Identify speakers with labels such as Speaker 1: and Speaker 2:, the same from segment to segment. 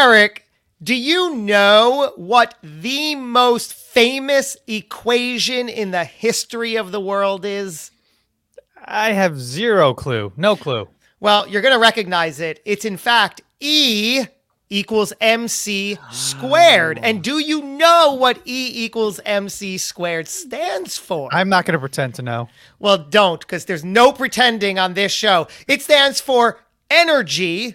Speaker 1: Eric, do you know what the most famous equation in the history of the world is?
Speaker 2: I have zero clue. No clue.
Speaker 1: Well, you're going to recognize it. It's in fact E equals MC squared. And do you know what E equals MC squared stands for?
Speaker 2: I'm not going to pretend to know.
Speaker 1: Well, don't, because there's no pretending on this show. It stands for energy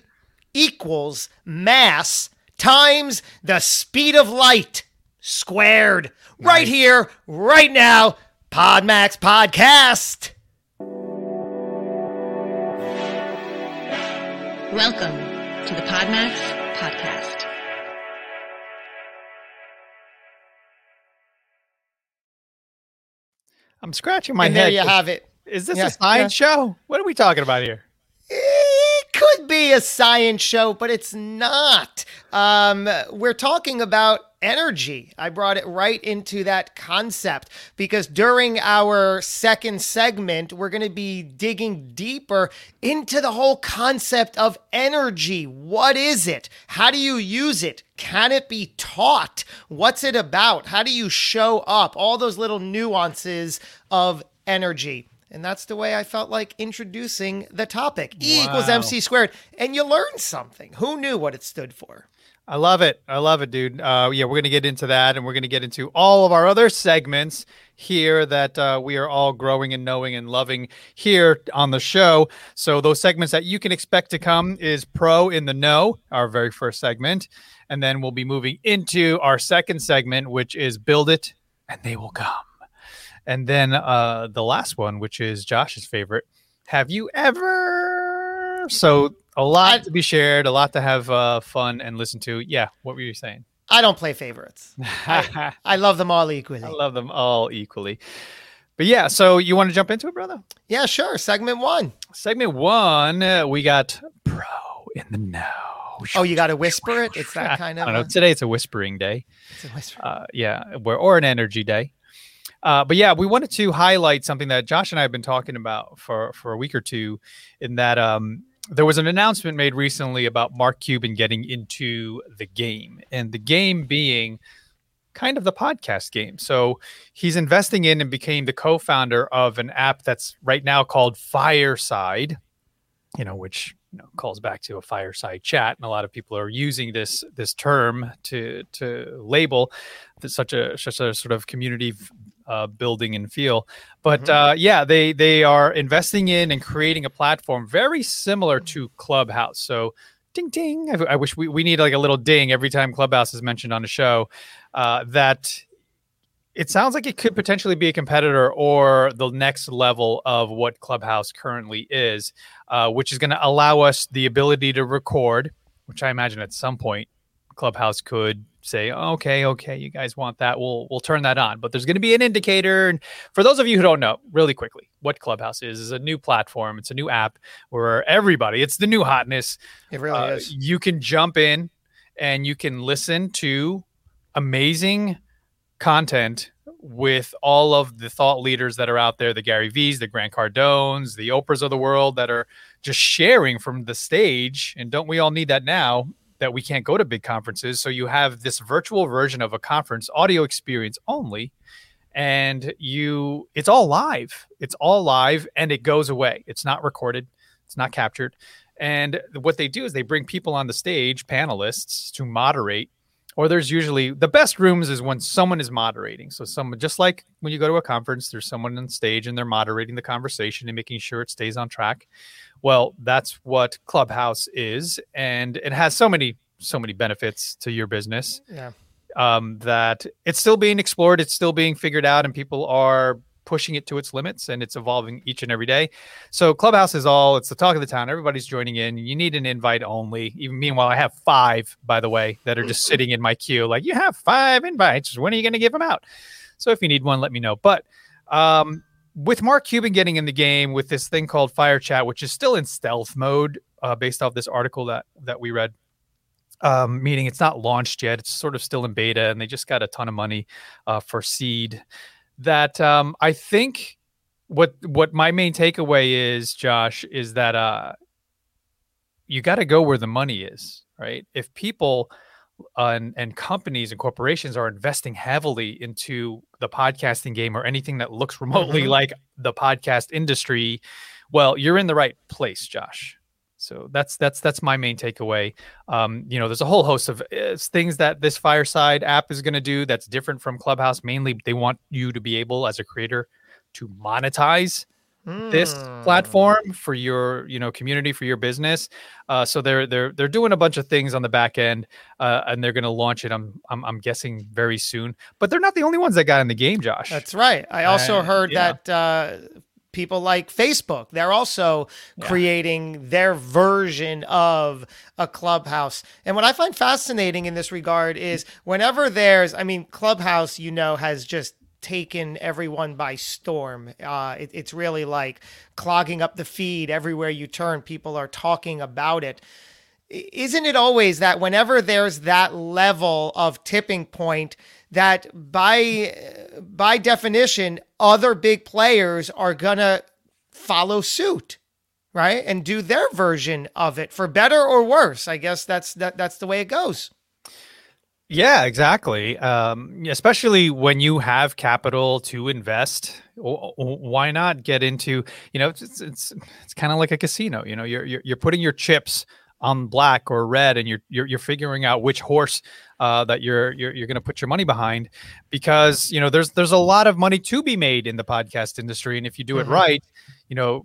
Speaker 1: equals mass times the speed of light squared. Right here, right now, Podmax Podcast.
Speaker 3: Welcome to the Podmax Podcast.
Speaker 2: I'm scratching my
Speaker 1: and
Speaker 2: head.
Speaker 1: there you have it.
Speaker 2: Is this
Speaker 1: Yeah,
Speaker 2: a science show? What are we talking about here?
Speaker 1: Could be a science show, but it's not. Um, we're talking about energy. I brought it right into that concept because during our second segment, we're going to be digging deeper into the whole concept of energy. What is it? How do you use it? Can it be taught? What's it about? How do you show up? All those little nuances of energy. And that's the way I felt like introducing the topic. E equals MC squared. And you learn something. Who knew what it stood for?
Speaker 2: I love it. I love it, dude. Uh, yeah, we're going to get into that and we're going to get into all of our other segments here that uh, we are all growing and knowing and loving here on the show. So, those segments that you can expect to come is Pro in the Know, our very first segment. And then we'll be moving into our second segment, which is Build It and They Will Come. And then uh, the last one, which is Josh's favorite. Have you ever? So, a lot
Speaker 1: I-
Speaker 2: to be shared, a lot to have uh, fun and listen to. Yeah, what were you saying?
Speaker 1: I don't play favorites.
Speaker 2: I
Speaker 1: I love them all equally.
Speaker 2: I love them all equally. But yeah, so you want to jump into it, brother?
Speaker 1: Yeah, sure. Segment one.
Speaker 2: Segment one, uh, we got pro in the know.
Speaker 1: Oh, you got to whisper it? It's that kind
Speaker 2: I
Speaker 1: of.
Speaker 2: don't know. Today it's a whispering day.
Speaker 1: it's a whisper.
Speaker 2: uh, yeah, or an energy day. Uh, but yeah, we wanted to highlight something that Josh and I have been talking about for for a week or two. In that, um, there was an announcement made recently about Mark Cuban getting into the game, and the game being kind of the podcast game. So he's investing in and became the co-founder of an app that's right now called Fireside. You know, which you know, calls back to a fireside chat, and a lot of people are using this this term to to label such a such a sort of community uh, building and feel. But
Speaker 1: Mhm.
Speaker 2: uh, yeah, they they are investing in and creating a platform very similar to Clubhouse. So. Ding ding! I, I wish we, we need like a little ding every time Clubhouse is mentioned on a show. Uh, that it sounds like it could potentially be a competitor or the next level of what Clubhouse currently is, uh, which is going to allow us the ability to record, which I imagine at some point Clubhouse could say, okay, okay, you guys want that, we'll we'll turn that on. But there's going to be an indicator. And for those of you who don't know, really quickly, what Clubhouse is is a new platform. It's a new app where everybody, it's the new hotness.
Speaker 1: It really
Speaker 2: Uh,
Speaker 1: is.
Speaker 2: You can jump in and you can listen to amazing content with all of the thought leaders that are out there the Gary V's, the Grant Cardones, the Oprahs of the world that are just sharing from the stage. And don't we all need that now that we can't go to big conferences? So you have this virtual version of a conference, audio experience only. And you, it's all live. It's all live and it goes away. It's not recorded, it's not captured. And what they do is they bring people on the stage, panelists, to moderate. Or there's usually the best rooms is when someone is moderating. So someone just like when you go to a conference, there's someone on stage and they're moderating the conversation and making sure it stays on track. Well, that's what Clubhouse is, and it has so many so many benefits to your business
Speaker 1: Yeah.
Speaker 2: um, that it's still being explored, it's still being figured out, and people are pushing it to its limits and it's evolving each and every day. So Clubhouse is all it's the talk of the town. Everybody's joining in. You need an invite only. Even meanwhile, I have five, by the way, that are just sitting in my queue. Like you have five invites. When are you going to give them out? So if you need one, let me know. But um, with Mark Cuban getting in the game with this thing called Fire Chat, which is still in stealth mode, uh, based off this article that that we read um, meaning it's not launched yet. It's sort of still in beta, and they just got a ton of money uh, for seed. That um, I think what what my main takeaway is, Josh, is that uh, you got to go where the money is, right? If people and, and companies and corporations are investing heavily into the podcasting game or anything that looks remotely mm-hmm. like the podcast industry, well, you're in the right place, Josh. So that's that's that's my main takeaway. Um, you know, there's a whole host of uh, things that this Fireside app is going to do that's different from Clubhouse. Mainly, they want you to be able, as a creator, to monetize mm. this platform for your you know community for your business. Uh, so they're they're they're doing a bunch of things on the back end, uh, and they're going to launch it. I'm, I'm I'm guessing very soon. But they're not the only ones that got in the game, Josh.
Speaker 1: That's right. I also uh, heard yeah. that uh, people like Facebook. They're also yeah. creating their version of a clubhouse. And what I find fascinating in this regard is whenever there's, I mean, Clubhouse, you know, has just taken everyone by storm. Uh, it, it's really like clogging up the feed everywhere you turn. People are talking about it. Isn't it always that whenever there's that level of tipping point, that by by definition, other big players are gonna follow suit, right, and do their version of it for better or worse. I guess that's that that's the way it goes.
Speaker 2: Yeah, exactly. Um, especially when you have capital to invest, why not get into? You know, it's it's it's kind of like a casino. You know, you're, you're you're putting your chips on black or red, and you're you're, you're figuring out which horse uh, that you're you're, you're going to put your money behind, because you know there's there's a lot of money to be made in the podcast industry, and if you do mm-hmm. it right, you know,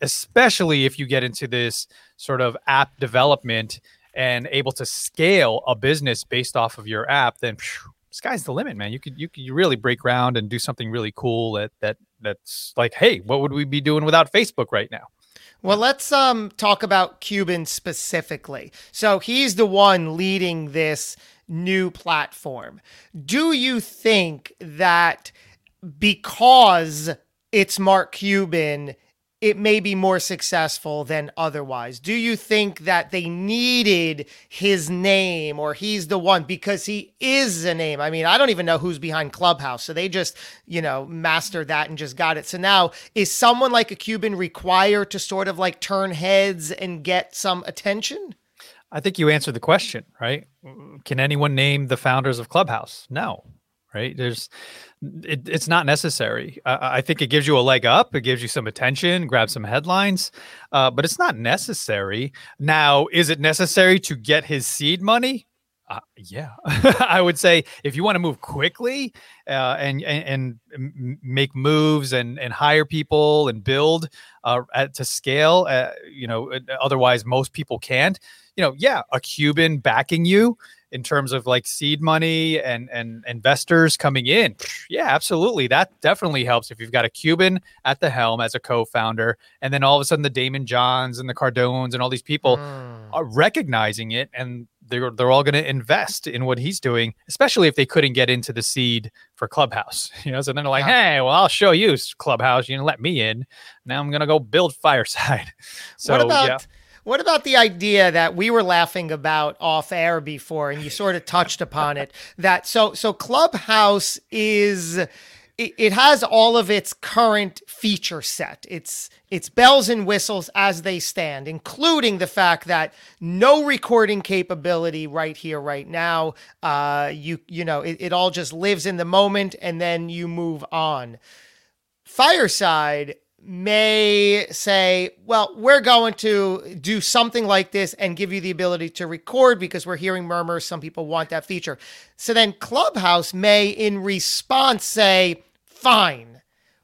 Speaker 2: especially if you get into this sort of app development and able to scale a business based off of your app, then phew, sky's the limit, man. You could you could really break ground and do something really cool that that that's like, hey, what would we be doing without Facebook right now?
Speaker 1: Well, let's um talk about Cuban specifically. So he's the one leading this new platform. Do you think that because it's Mark Cuban, it may be more successful than otherwise? Do you think that they needed his name or he's the one because he is a name? I mean, I don't even know who's behind Clubhouse. So they just, you know, mastered that and just got it. So now is someone like a Cuban required to sort of like turn heads and get some attention?
Speaker 2: I think you answered the question, right? Can anyone name the founders of Clubhouse? No, right? There's it, it's not necessary. Uh, I think it gives you a leg up. It gives you some attention, grab some headlines, uh, but it's not necessary. Now, is it necessary to get his seed money? Uh, yeah, I would say if you want to move quickly uh, and, and, and make moves and and hire people and build uh, at, to scale, uh, you know, otherwise most people can't. You know, yeah, a Cuban backing you in terms of like seed money and and investors coming in. Yeah absolutely. That definitely helps if you've got a cuban at the helm as a co-founder and then all of a sudden the Daymond johns and the cardones and all these people mm. are recognizing it and they're, they're all going to invest in what he's doing especially if they couldn't get into the seed for clubhouse you know? So then they're like yeah. hey well i'll show you clubhouse you know let me in. Now i'm going to go build fireside. So
Speaker 1: about
Speaker 2: yeah
Speaker 1: what about the idea that we were laughing about off air before, and you sort of touched upon it? That so so Clubhouse is it, it has all of its current feature set. It's it's bells and whistles as they stand, including the fact that no recording capability right here, right now. Uh, you you know it, it all just lives in the moment, and then you move on. Fireside may say, well, we're going to do something like this and give you the ability to record because we're hearing murmurs. Some people want that feature. So then Clubhouse may, in response, say, fine.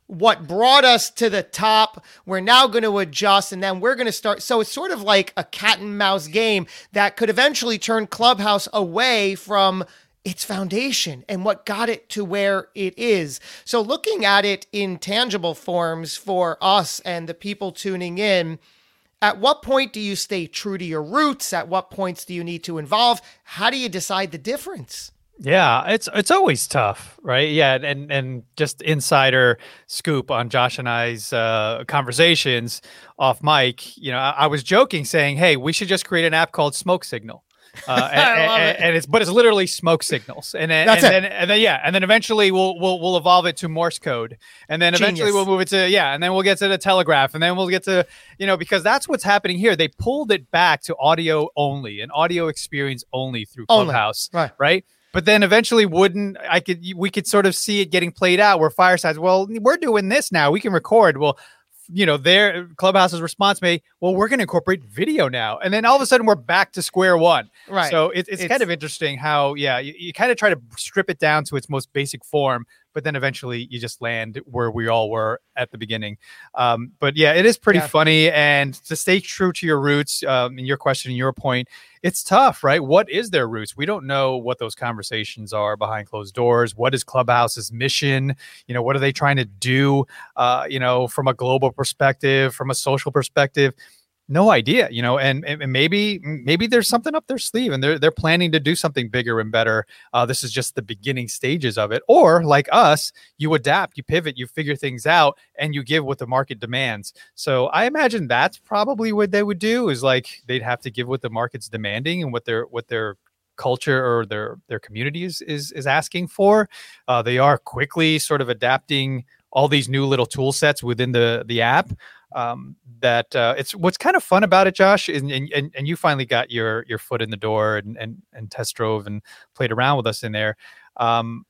Speaker 1: What brought us to the top, we're now going to adjust and then we're going to start. So it's sort of like a cat and mouse game that could eventually turn Clubhouse away from its foundation and what got it to where it is. So, looking at it in tangible forms for us and the people tuning in, at what point do you stay true to your roots? At what points do you need to involve? How do you decide the difference?
Speaker 2: Yeah, it's it's always tough, right? Yeah, and and just insider scoop on Josh and I's uh, conversations off mic. You know, I, I was joking, saying, "Hey, we should just create an app called Smoke Signal." Uh, and,
Speaker 1: I love
Speaker 2: and-
Speaker 1: it.
Speaker 2: and it's but it's literally smoke signals, and then
Speaker 1: That's
Speaker 2: and
Speaker 1: it.
Speaker 2: then and then yeah, and then eventually we'll we'll we'll evolve it to Morse code, and then eventually
Speaker 1: Genius.
Speaker 2: we'll move it to yeah, and then we'll get to the telegraph, and then we'll get to you know because that's what's happening here. They pulled it back to audio only, an audio experience only through
Speaker 1: Only.
Speaker 2: Clubhouse,
Speaker 1: Right.
Speaker 2: right? But then eventually, wouldn't I could we could sort of see it getting played out where Fireside's well, we're doing this now, we can record. Well, you know, their Clubhouse's response may, well, we're going to incorporate video now, and then all of a sudden we're back to square one.
Speaker 1: Right.
Speaker 2: So it, it's, kind of interesting how, yeah, you, you kind of try to strip it down to its most basic form, but then eventually you just land where we all were at the beginning. Um, but yeah, it is pretty
Speaker 1: Yeah.
Speaker 2: funny, and to stay true to your roots, um, in your question and your point, it's tough, right? What is their roots? We don't know what those conversations are behind closed doors. What is Clubhouse's mission? You know, what are they trying to do? Uh, you know, from a global perspective, from a social perspective no idea you know and, and maybe maybe there's something up their sleeve and they're they're planning to do something bigger and better. Uh, this is just the beginning stages of it. Or like us you adapt you pivot you figure things out and you give what the market demands. So i imagine that's probably what they would do is like they'd have to give what the market's demanding and what their what their culture or their their community is is, is asking for. Uh, they are quickly sort of adapting all these new little tool sets within the the app um, that uh, it's what's kind of fun about it, Josh, and, and and you finally got your your foot in the door and and and test drove and played around with us in there. Um,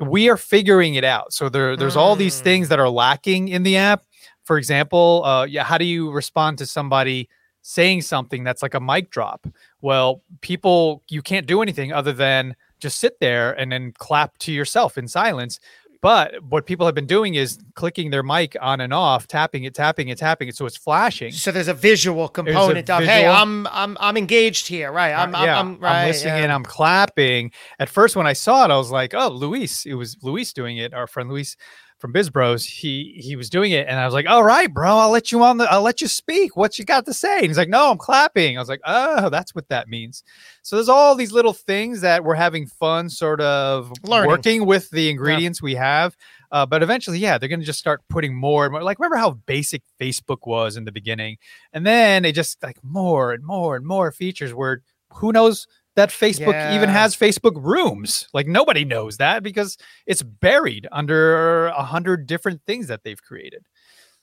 Speaker 2: we are figuring it out. So there there's all these
Speaker 1: Mm.
Speaker 2: things that are lacking in the app. For example, uh, yeah, how do you respond to somebody saying something that's like a mic drop? Well, people you can't do anything other than just sit there and then clap to yourself in silence. But what people have been doing is clicking their mic on and off, tapping it, tapping it, tapping it, so it's flashing.
Speaker 1: So there's a visual component of hey, I'm I'm I'm engaged here, right? I'm I'm,
Speaker 2: yeah,
Speaker 1: I'm right.
Speaker 2: listening
Speaker 1: yeah.
Speaker 2: and I'm clapping. At first, when I saw it, I was like, "Oh, Luis!" It was Luis doing it. Our friend Luis from Biz Bros. He he was doing it, and I was like, "All right, bro, I'll let you on the. I'll let you speak. What you got to say?" And he's like, "No, I'm clapping." I was like, "Oh, that's what that means." So there's all these little things that we're having fun, sort of
Speaker 1: Learning.
Speaker 2: working with the ingredients we have. Uh, but eventually, yeah, they're going to just start putting more and more. Like, remember how basic Facebook was in the beginning, and then they just like more and more and more features. Where who knows that Facebook even has Facebook rooms? Like nobody knows that because it's buried under a hundred different things that they've created.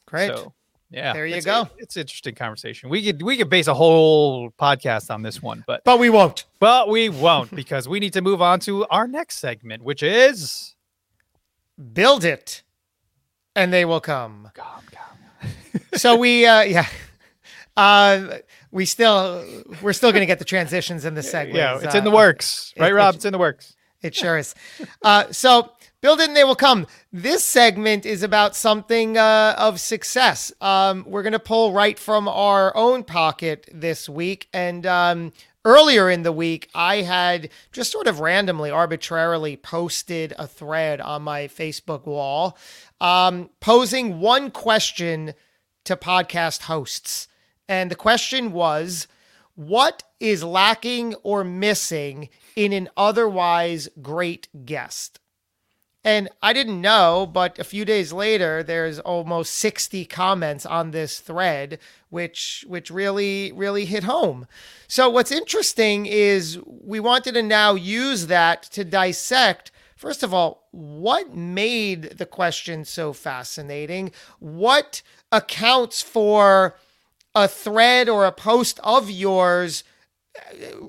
Speaker 1: Great.
Speaker 2: So, yeah,
Speaker 1: There you
Speaker 2: it's-
Speaker 1: go.
Speaker 2: It's an interesting conversation. We could we could base a whole podcast on this one, but
Speaker 1: but we won't.
Speaker 2: but we won't because we need to move on to our next segment, which is
Speaker 1: Build it, and they will come.
Speaker 2: Calm, calm.
Speaker 1: so we uh yeah uh we still we're still gonna get the transitions in the segment
Speaker 2: Yeah, it's in the works, right,
Speaker 1: it-
Speaker 2: Rob?
Speaker 1: it-
Speaker 2: It's in the works.
Speaker 1: it sure is uh so build it and they will come this segment is about something uh of success um we're gonna pull right from our own pocket this week and um Earlier in the week, I had just sort of randomly, arbitrarily posted a thread on my Facebook wall um, posing one question to podcast hosts. And the question was What is lacking or missing in an otherwise great guest? And I didn't know, but a few days later, there's almost 60 comments on this thread, which which really really hit home. So what's interesting is we wanted to now use that to dissect. First of all, what made the question so fascinating? What accounts for a thread or a post of yours uh,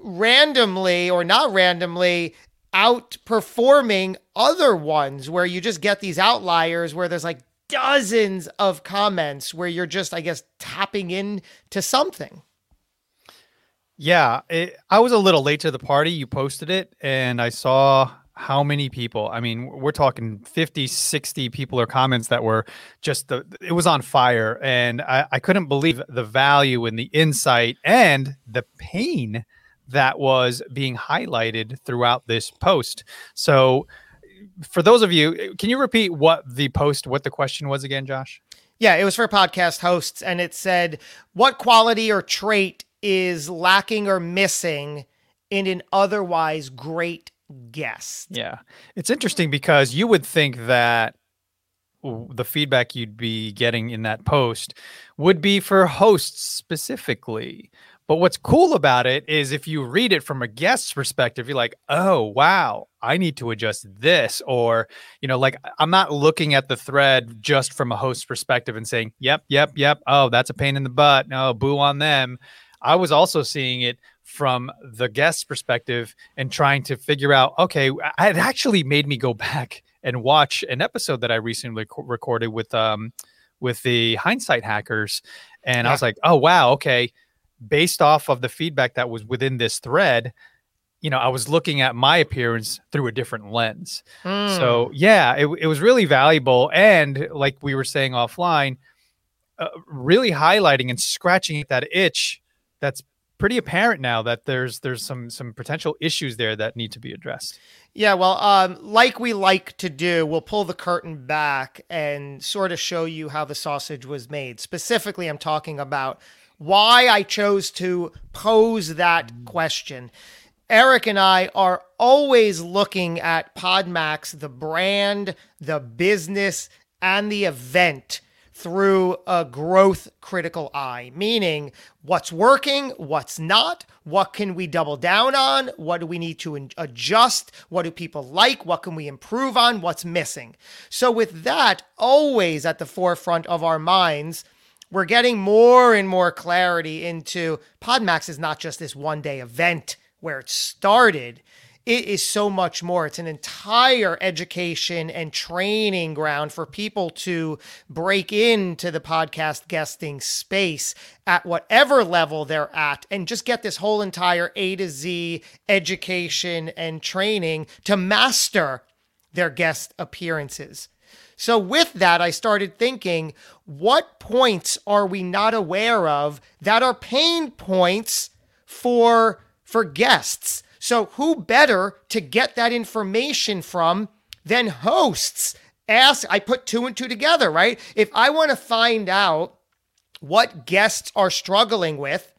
Speaker 1: randomly or not randomly outperforming other ones where you just get these outliers where there's like dozens of comments where you're just i guess tapping in to something
Speaker 2: Yeah, it, I was a little late to the party. You posted it, and I saw how many people. I mean, we're talking 50, 60 people or comments that were just the. It was on fire, and I, I couldn't believe the value and the insight and the pain that was being highlighted throughout this post. So, for those of you, can you repeat what the post, what the question was again, Josh?
Speaker 1: yeah it was for podcast hosts and it said what quality or trait is lacking or missing in an otherwise great guest
Speaker 2: Yeah. It's interesting because you would think that the feedback you'd be getting in that post would be for hosts specifically. But what's cool about it is if you read it from a guest's perspective, you're like, oh, wow, I need to adjust this. Or, you know, like I'm not looking at the thread just from a host's perspective and saying, yep, yep, yep. Oh, that's a pain in the butt. No, boo on them. I was also seeing it from the guest's perspective and trying to figure out, okay, it actually made me go back and watch an episode that I recently recorded with um with the hindsight hackers. And yeah. I was like, oh wow, okay. Based off of the feedback that was within this thread, you know, I was looking at my appearance through a different lens. Mm. So yeah, it, it was really valuable. And like we were saying offline, uh, really highlighting and scratching that itch that's pretty apparent now that there's there's some some potential issues there that need to be addressed.
Speaker 1: Yeah, well, um, like we like to do, we'll pull the curtain back and sort of show you how the sausage was made. Specifically, I'm talking about why I chose to pose that question. Eric and I are always looking at Podmax, the brand, the business, and the event through a growth critical eye, meaning what's working, what's not, what can we double down on, what do we need to adjust, what do people like, what can we improve on, what's missing. So, with that always at the forefront of our minds, we're getting more and more clarity into Podmax is not just this one day event where it started it is so much more. It's an entire education and training ground for people to break into the podcast guesting space at whatever level they're at and just get this whole entire A to Z education and training to master their guest appearances. So, with that, I started thinking what points are we not aware of that are pain points for, for guests? So, who better to get that information from than hosts? Ask, I put two and two together, right? If I want to find out what guests are struggling with,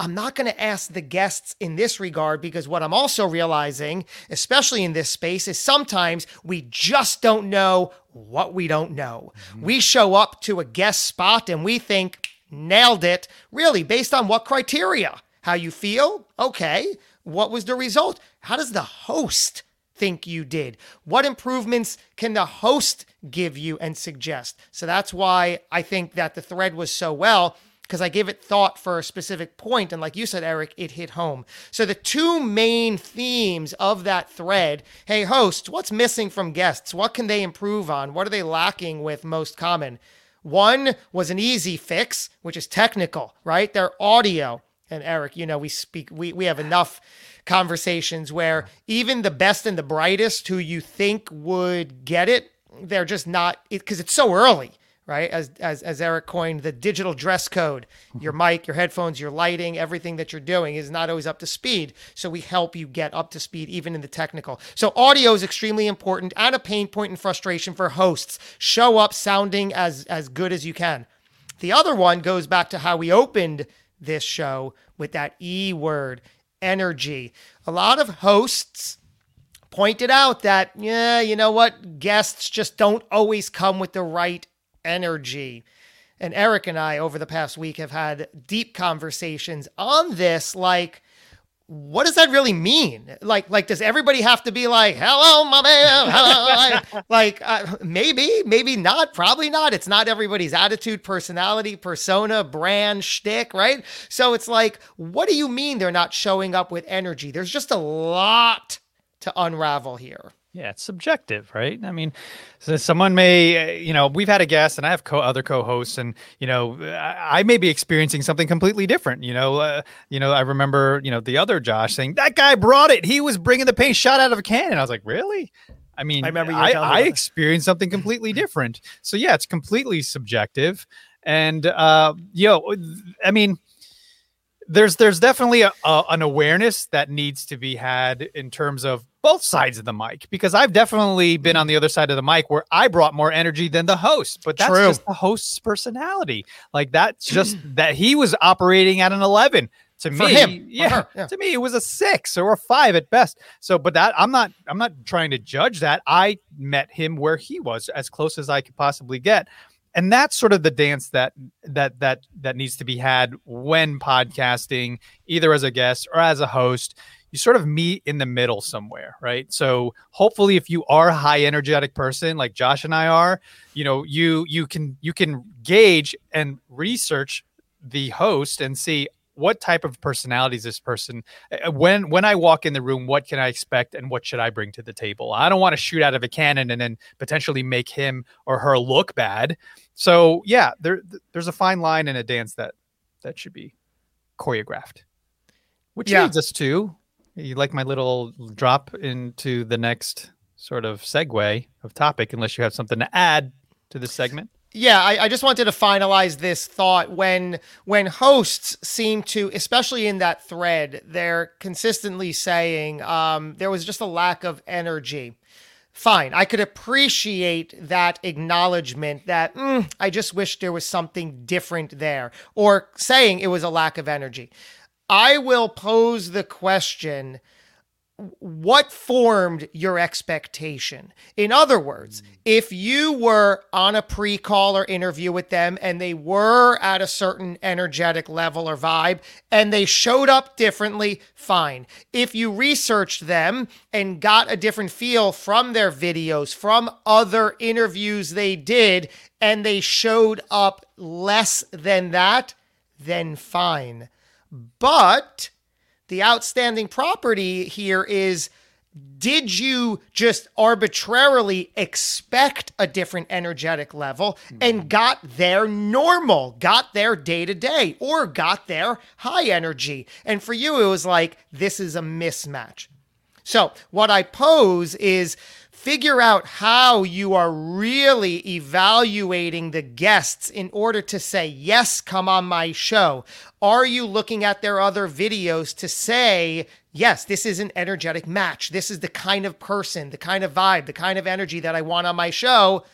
Speaker 1: I'm not going to ask the guests in this regard because what I'm also realizing, especially in this space, is sometimes we just don't know what we don't know. Mm-hmm. We show up to a guest spot and we think, nailed it, really, based on what criteria? How you feel? Okay. What was the result? How does the host think you did? What improvements can the host give you and suggest? So that's why I think that the thread was so well because I gave it thought for a specific point, and like you said, Eric, it hit home. So the two main themes of that thread: Hey, hosts, what's missing from guests? What can they improve on? What are they lacking with most common? One was an easy fix, which is technical, right? Their audio and Eric, you know, we speak, we, we have enough conversations where even the best and the brightest who you think would get it, they're just not, because it, it's so early, right? As, as, as Eric coined the digital dress code, your mm-hmm. mic, your headphones, your lighting, everything that you're doing is not always up to speed. So we help you get up to speed, even in the technical. So audio is extremely important and a pain point and frustration for hosts. Show up sounding as, as good as you can. The other one goes back to how we opened this show with that E word, energy. A lot of hosts pointed out that, yeah, you know what? Guests just don't always come with the right energy. And Eric and I, over the past week, have had deep conversations on this. Like, what does that really mean? Like, like, does everybody have to be like, "Hello, my man"? Hello. like, uh, maybe, maybe not. Probably not. It's not everybody's attitude, personality, persona, brand, shtick, right? So it's like, what do you mean they're not showing up with energy? There's just a lot to unravel here.
Speaker 2: Yeah, it's subjective, right? I mean, so someone may, uh, you know, we've had a guest and I have co- other co-hosts and, you know, I, I may be experiencing something completely different. You know, uh, you know, I remember, you know, the other Josh saying that guy brought it. He was bringing the paint shot out of a cannon. I was like, really? I mean, I remember I, I experienced something completely different. So yeah, it's completely subjective. And, uh, you know, I mean, there's there's definitely a, a, an awareness that needs to be had in terms of both sides of the mic because I've definitely been on the other side of the mic where I brought more energy than the host, but that's True. just the host's personality. Like that's just that he was operating at an 11 to For me him. Yeah, yeah, to me it was a 6 or a 5 at best. So but that I'm not I'm not trying to judge that. I met him where he was as close as I could possibly get and that's sort of the dance that that that that needs to be had when podcasting either as a guest or as a host you sort of meet in the middle somewhere right? So hopefully if you are a high energetic person like josh and i are you know you you can you can gauge and research the host and see what type of personality is this person. When when i walk in the room what can i expect and what should i bring to the table? I don't want to shoot out of a cannon and then potentially make him or her look bad. So yeah there there's a fine line in a dance that that should be choreographed. Which
Speaker 1: Yeah.
Speaker 2: leads us to you like my little drop into the next sort of segue of topic unless you have something to add to this segment
Speaker 1: Yeah, I, I just wanted to finalize this thought when when hosts seem to, especially in that thread, they're consistently saying um, there was just a lack of energy. Fine, I could appreciate that acknowledgement that "Mm, I just wish there was something different there, or saying it was a lack of energy. I will pose the question what formed your expectation? In other words, hmm. if you were on a pre call or interview with them and they were at a certain energetic level or vibe and they showed up differently, fine. If you researched them and got a different feel from their videos, from other interviews they did, and they showed up less than that, then fine. But the outstanding property here is did you just arbitrarily expect a different energetic level and hmm. got their normal, got their day to day, or got their high energy? And for you, it was like, this is a mismatch. So, what I pose is figure out how you are really evaluating the guests in order to say, yes, come on my show. Are you looking at their other videos to say, yes, this is an energetic match? This is the kind of person, the kind of vibe, the kind of energy that I want on my show.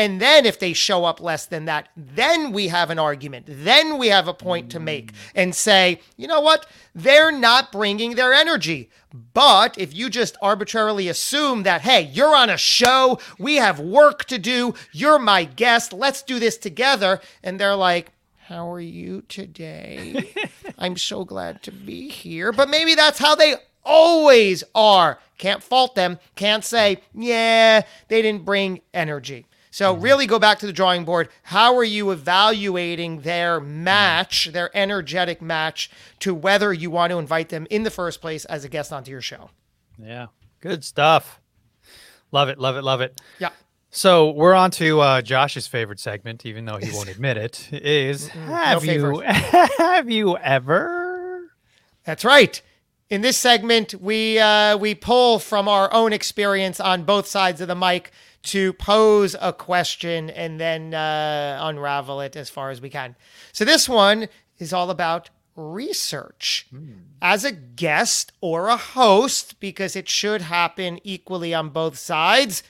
Speaker 1: And then if they show up less than that, then we have an argument. Then we have a point to make and say, you know what? They're not bringing their energy. But if you just arbitrarily assume that, hey, you're on a show, we have work to do, you're my guest, let's do this together. And they're like, how are you today? I'm so glad to be here. But maybe that's how they always are. Can't fault them. Can't say, yeah, they didn't bring energy. So really go back to the drawing board. How are you evaluating their match, their energetic match, to whether you want to invite them in the first place as a guest onto your show?
Speaker 2: yeah good stuff love it love it love it
Speaker 1: Yeah.
Speaker 2: So we're on to uh, Josh's favorite segment, even though he won't admit it. Is have you have you ever?
Speaker 1: That's right. In this segment, we uh, we pull from our own experience on both sides of the mic to pose a question and then uh, unravel it as far as we can. So this one is all about research as a guest or a host because it should happen equally on both sides.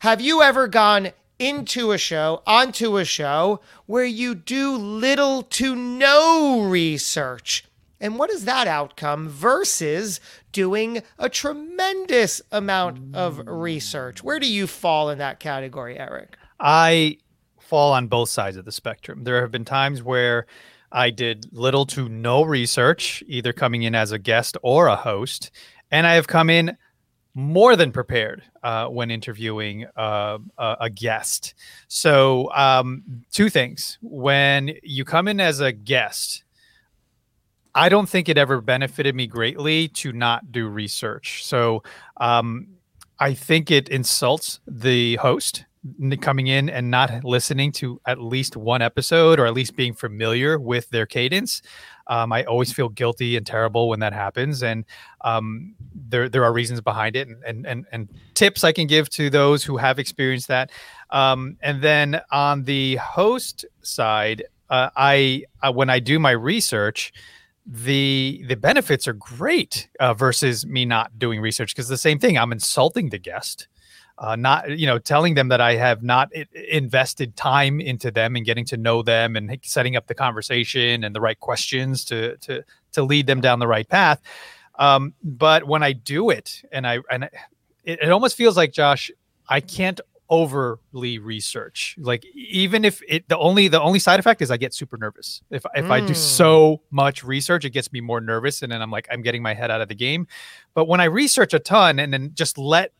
Speaker 1: Have you ever gone into a show, onto a show, where you do little to no research? And what is that outcome versus doing a tremendous amount of research? Where do you fall in that category, Eric?
Speaker 2: I fall on both sides of the spectrum. There have been times where I did little to no research, either coming in as a guest or a host, and I have come in more than prepared uh, when interviewing uh, a, a guest. So, um, two things: when you come in as a guest, I don't think it ever benefited me greatly to not do research. So, um, I think it insults the host coming in and not listening to at least one episode or at least being familiar with their cadence. Um, I always feel guilty and terrible when that happens, and um, there there are reasons behind it, and, and and tips I can give to those who have experienced that. Um, and then on the host side, uh, I uh, when I do my research, the the benefits are great uh, versus me not doing research because the same thing I'm insulting the guest uh, not you know telling them that I have not invested time into them and getting to know them and setting up the conversation and the right questions to to to lead them down the right path. Um, but when I do it and I and it, it almost feels like Josh, I can't overly research. Like even if it the only the only side effect is I get super nervous. If if I do
Speaker 1: Mm.
Speaker 2: so much research, it gets me more nervous and then I'm like I'm getting my head out of the game. But when I research a ton and then just let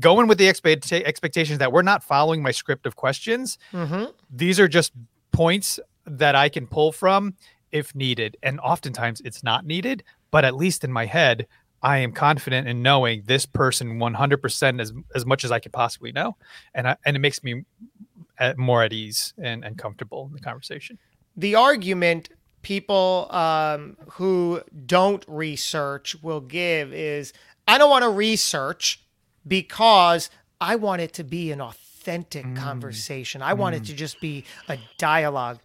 Speaker 2: go in with the expect- expectations that we're not following my script of questions,
Speaker 1: hmm
Speaker 2: these are just points that I can pull from if needed. And oftentimes it's not needed, but at least in my head, I am confident in knowing this person 100% as, as much as I could possibly know. And, I, and it makes me at, more at ease and, and comfortable in the conversation.
Speaker 1: the argument people um, who don't research will give is I don't want to research because I want it to be an authentic conversation. I want it to just be a dialogue.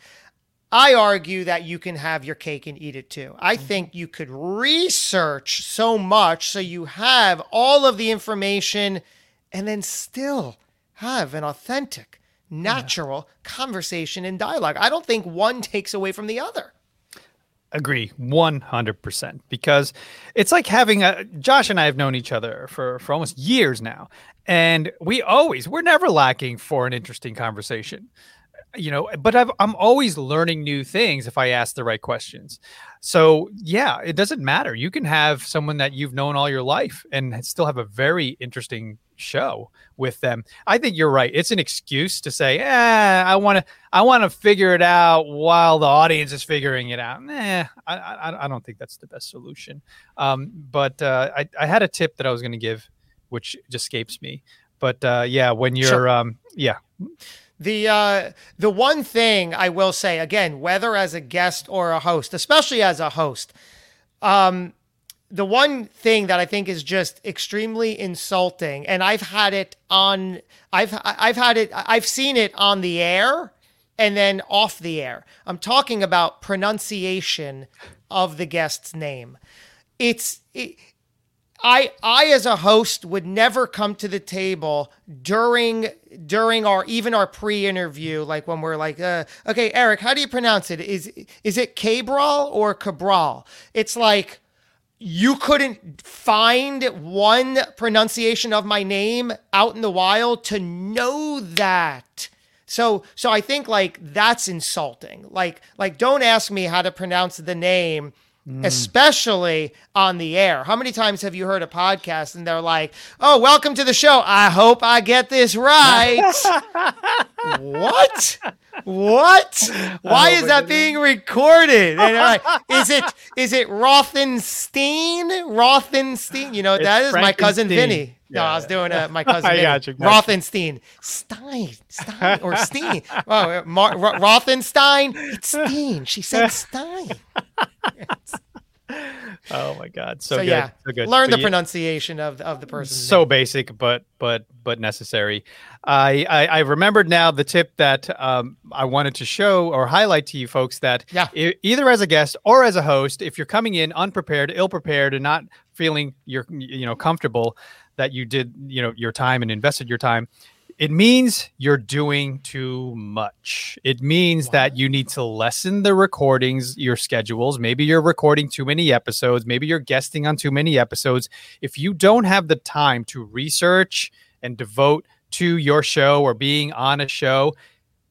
Speaker 1: I argue that you can have your cake and eat it too. I mm. think you could research so much so you have all of the information and then still have an authentic, natural conversation and dialogue. I don't think one takes away from the other.
Speaker 2: Agree 100% because it's like having a Josh and I have known each other for for almost years now and we always we're never lacking for an interesting conversation. You know, but I've, I'm always learning new things if I ask the right questions. So, yeah, it doesn't matter. You can have someone that you've known all your life and still have a very interesting show with them. I think you're right. It's an excuse to say, "Eh, I want to I want to figure it out while the audience is figuring it out." Nah, I, I, I don't think that's the best solution. Um, but uh, I, I had a tip that I was going to give, which just escapes me. But uh, yeah, when you're,
Speaker 1: Sure.
Speaker 2: um, yeah,
Speaker 1: The uh, the one thing I will say again, whether as a guest or a host, especially as a host, um, the one thing that I think is just extremely insulting, and I've had it on, I've I've had it, I've seen it on the air, and then off the air. I'm talking about pronunciation of the guest's name. It's it, I I as a host would never come to the table during during our even our pre-interview like when we're like uh, okay Eric how do you pronounce it? Is is it Cabral or Cabral? It's like you couldn't find one pronunciation of my name out in the wild to know that. So so I think like that's insulting. Like like don't ask me how to pronounce the name especially on the air. How many times have you heard a podcast and they're like, "Oh, welcome to the show. I hope I get this right." what? What? Why is that being recorded? And like, is it is it Rothenstein? Rothenstein? You know, that is my cousin Vinny. No,
Speaker 2: Yeah.
Speaker 1: I was doing uh, my cousin
Speaker 2: you.
Speaker 1: Rothenstein. Stein. Stein. Or Steen. Oh, Mar- Ro- Rothenstein. It's Steen. She said Stein.
Speaker 2: oh my god, so,
Speaker 1: So,
Speaker 2: good,
Speaker 1: yeah,
Speaker 2: so good.
Speaker 1: learn
Speaker 2: But
Speaker 1: the
Speaker 2: yeah,
Speaker 1: pronunciation of of the person.
Speaker 2: so basic but but but necessary I, I i remembered now the tip that um i wanted to show or highlight to you folks that
Speaker 1: Yeah.
Speaker 2: e- either as a guest or as a host if you're coming in unprepared ill prepared and not feeling you're you know comfortable that you did you know your time and invested your time it means you're doing too much. It means that you need to lessen the recordings, your schedules. Maybe you're recording too many episodes. Maybe you're guesting on too many episodes. If you don't have the time to research and devote to your show or being on a show,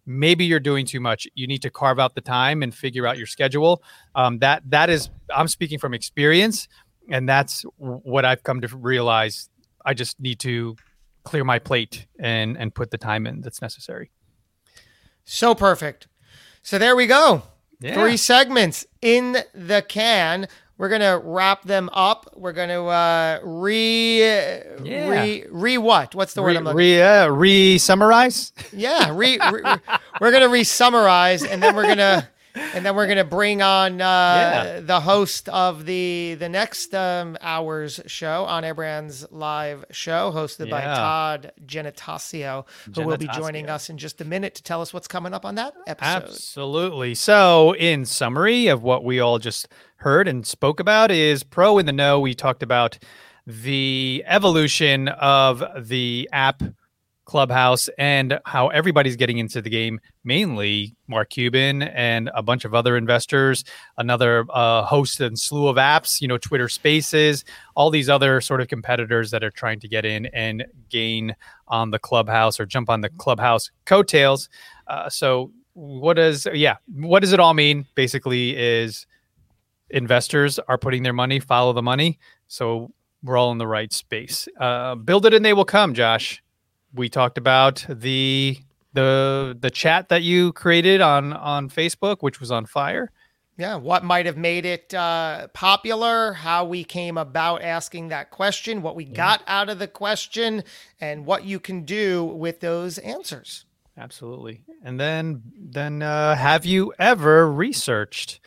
Speaker 2: maybe you're doing too much. You need to carve out the time and figure out your schedule. Um, that that is, I'm speaking from experience, and that's what I've come to realize. I just need to clear my plate and and put the time in that's necessary.
Speaker 1: So perfect. So there we go.
Speaker 2: Yeah.
Speaker 1: Three segments in the can. We're gonna wrap them up. We're gonna uh, re re re what? What's the word I'm looking?
Speaker 2: re, uh, re-summarize.
Speaker 1: yeah, re, re, re- we're gonna re-summarize, and then we're gonna and then we're gonna bring on uh,
Speaker 2: Yeah.
Speaker 1: the host of the the next um, hour's show on Air Brands live show, hosted by Todd Genetasio, who will be joining us in just a minute to tell us what's coming up on that episode.
Speaker 2: Absolutely. So, in summary of what we all just heard and spoke about, is pro in the know. We talked about the evolution of the app Clubhouse and how everybody's getting into the game, mainly Mark Cuban and a bunch of other investors, another uh, host and slew of apps, you know, Twitter Spaces, all these other sort of competitors that are trying to get in and gain on the Clubhouse or jump on the Clubhouse coattails. Uh, so, what does, yeah, what does it all mean? Basically, is investors are putting their money, follow the money. So, we're all in the right space. Uh, build it and they will come, Josh we talked about the the the chat that you created on on Facebook, which was on fire.
Speaker 1: Yeah, what might have made it uh, popular, how we came about asking that question, what we got out of the question, and what you can do with those answers.
Speaker 2: Absolutely. And then then uh, have you ever researched?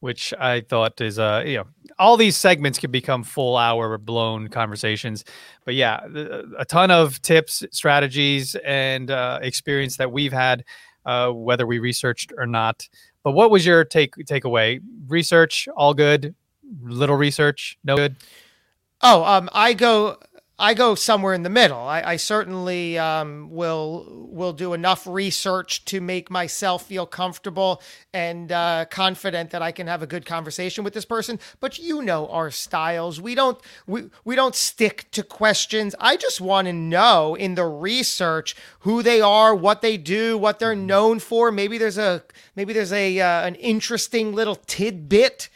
Speaker 2: Which I thought is uh you know all these segments can become full hour blown conversations, but yeah, a ton of tips, strategies, and uh, experience that we've had, uh, whether we researched or not. But what was your take takeaway? Research, all good. Little research, no good.
Speaker 1: Oh, um, I go I go somewhere in the middle. I, I certainly um, will will do enough research to make myself feel comfortable and uh, confident that I can have a good conversation with this person. But you know our styles. We don't we, we don't stick to questions. I just want to know in the research who they are, what they do, what they're known for. Maybe there's a maybe there's a uh, an interesting little tidbit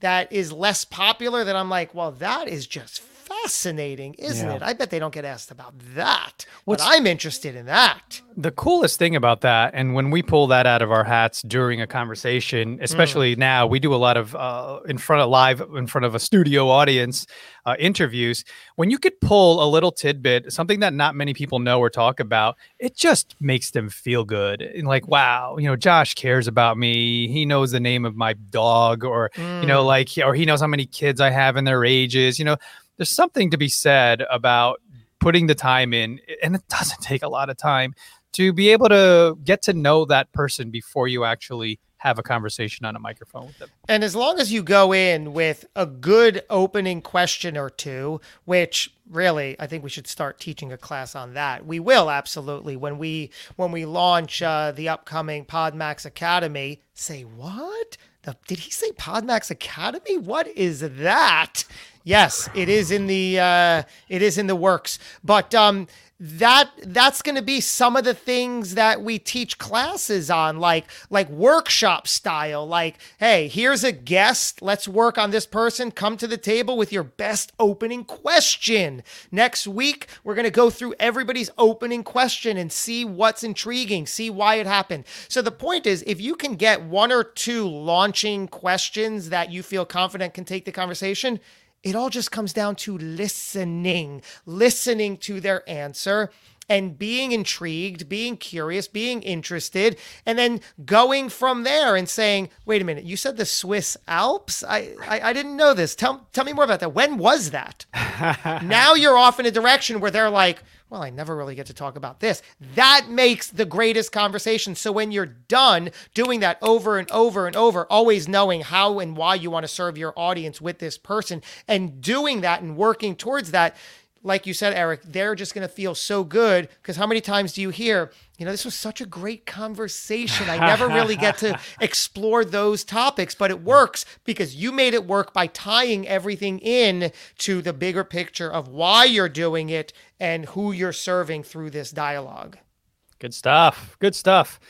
Speaker 1: that is less popular that I'm like, well, that is just fascinating, isn't yeah. it? I bet they don't get asked about that. What's, but I'm interested in that.
Speaker 2: The coolest thing about that, and when we pull that out of our hats during a conversation, especially mm. now, we do a lot of uh, in front of live, in front of a studio audience uh, interviews. When you could pull a little tidbit, something that not many people know or talk about, it just makes them feel good. And like, wow, you know, Josh cares about me. He knows the name of my dog, or, mm. you know, mm. like, or he knows how many kids I have and their ages, you know there's something to be said about putting the time in, and it doesn't take a lot of time to be able to get to know that person before you actually have a conversation on a microphone with them.
Speaker 1: And as long as you go in with a good opening question or two, which really I think we should start teaching a class on that. We will absolutely when we when we launch uh, the upcoming Podmax Academy. Say what? The, did he say Podmax Academy? What is that? Yes, it is in the uh, it is in the works. But um, that that's going to be some of the things that we teach classes on like like workshop style. Like hey here's a guest. Let's work on this person. Come to the table with your best opening question. Next week we're going to go through everybody's opening question and see what's intriguing see why it happened. So the point is if you can get one or two launching questions that you feel confident can take the conversation it all just comes down to listening, listening to their answer and being intrigued, being curious, being interested, and then going from there and saying, wait a minute, you said the Swiss Alps? I, I, I didn't know this. Tell, tell me more about that. When was that? now you're off in a direction where they're like, well, I never really get to talk about this. That makes the greatest conversation. So when you're done doing that over and over and over, always knowing how and why you want to serve your audience with this person and doing that and working towards that, like you said, Eric, they're just going to feel so good. Because how many times do you hear, you know, this was such a great conversation. I never really get to explore those topics, but it works because you made it work by tying everything in to the bigger picture of why you're doing it and who you're serving through this dialogue.
Speaker 2: Good stuff. Good stuff.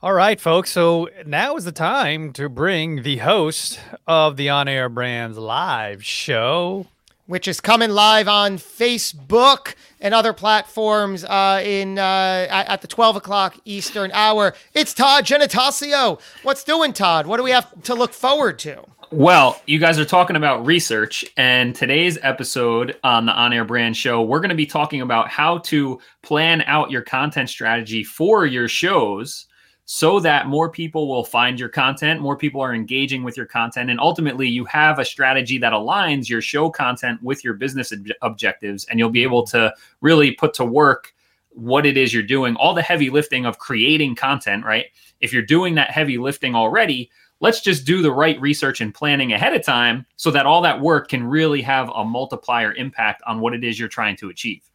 Speaker 2: All right, folks. So now is the time to bring the host of the On Air Brands live show,
Speaker 1: which is coming live on Facebook and other platforms uh, in uh, at, the 12 o'clock Eastern hour. It's Todd Genatasio. What's doing, Todd? What do we have to look forward to?
Speaker 4: Well, you guys are talking about research, and today's episode on the On Air Brand Show, we're going to be talking about how to plan out your content strategy for your shows so that more people will find your content, more people are engaging with your content, and ultimately you have a strategy that aligns your show content with your business ob- objectives, and you'll be able to really put to work what it is you're doing, all the heavy lifting of creating content, right? If you're doing that heavy lifting already, let's just do the right research and planning ahead of time so that all that work can really have a multiplier impact on what it is you're trying to achieve.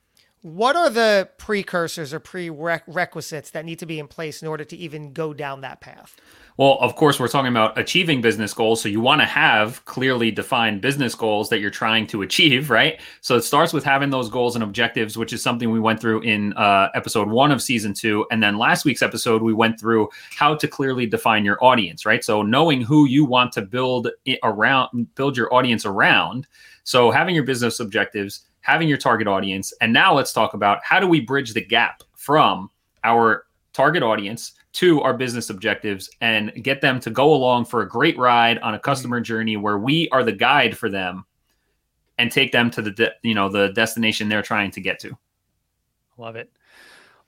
Speaker 1: What are the precursors or prerequisites that need to be in place in order to even go down that path?
Speaker 4: Well, of course, we're talking about achieving business goals. So you want to have clearly defined business goals that you're trying to achieve, right? So it starts with having those goals and objectives, which is something we went through in uh, episode one of season two. And then last week's episode, we went through how to clearly define your audience, right? So knowing who you want to build around, build your audience around. So having your business objectives, having your target audience. And now let's talk about how do we bridge the gap from our target audience to our business objectives and get them to go along for a great ride on a mm-hmm. customer journey where we are the guide for them and take them to the de- you know the destination they're trying to get to
Speaker 2: love it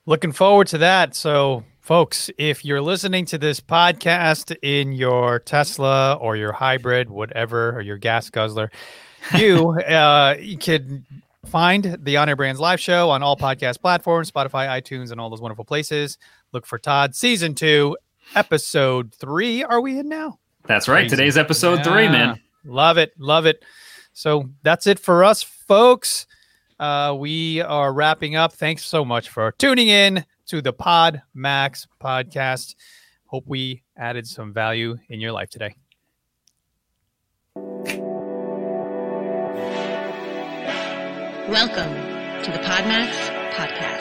Speaker 2: looking forward to that so folks if you're listening to this podcast in your tesla or your hybrid whatever or your gas guzzler you uh you could find the on air brands live show on all podcast platforms spotify itunes and all those wonderful places Look for Todd season two, episode three. Are we in now?
Speaker 4: That's right. Crazy. Today's episode yeah. three, man.
Speaker 2: Love it. Love it. So that's it for us, folks. Uh, we are wrapping up. Thanks so much for tuning in to the Pod Max podcast. Hope we added some value in your life today.
Speaker 3: Welcome to the Podmax podcast.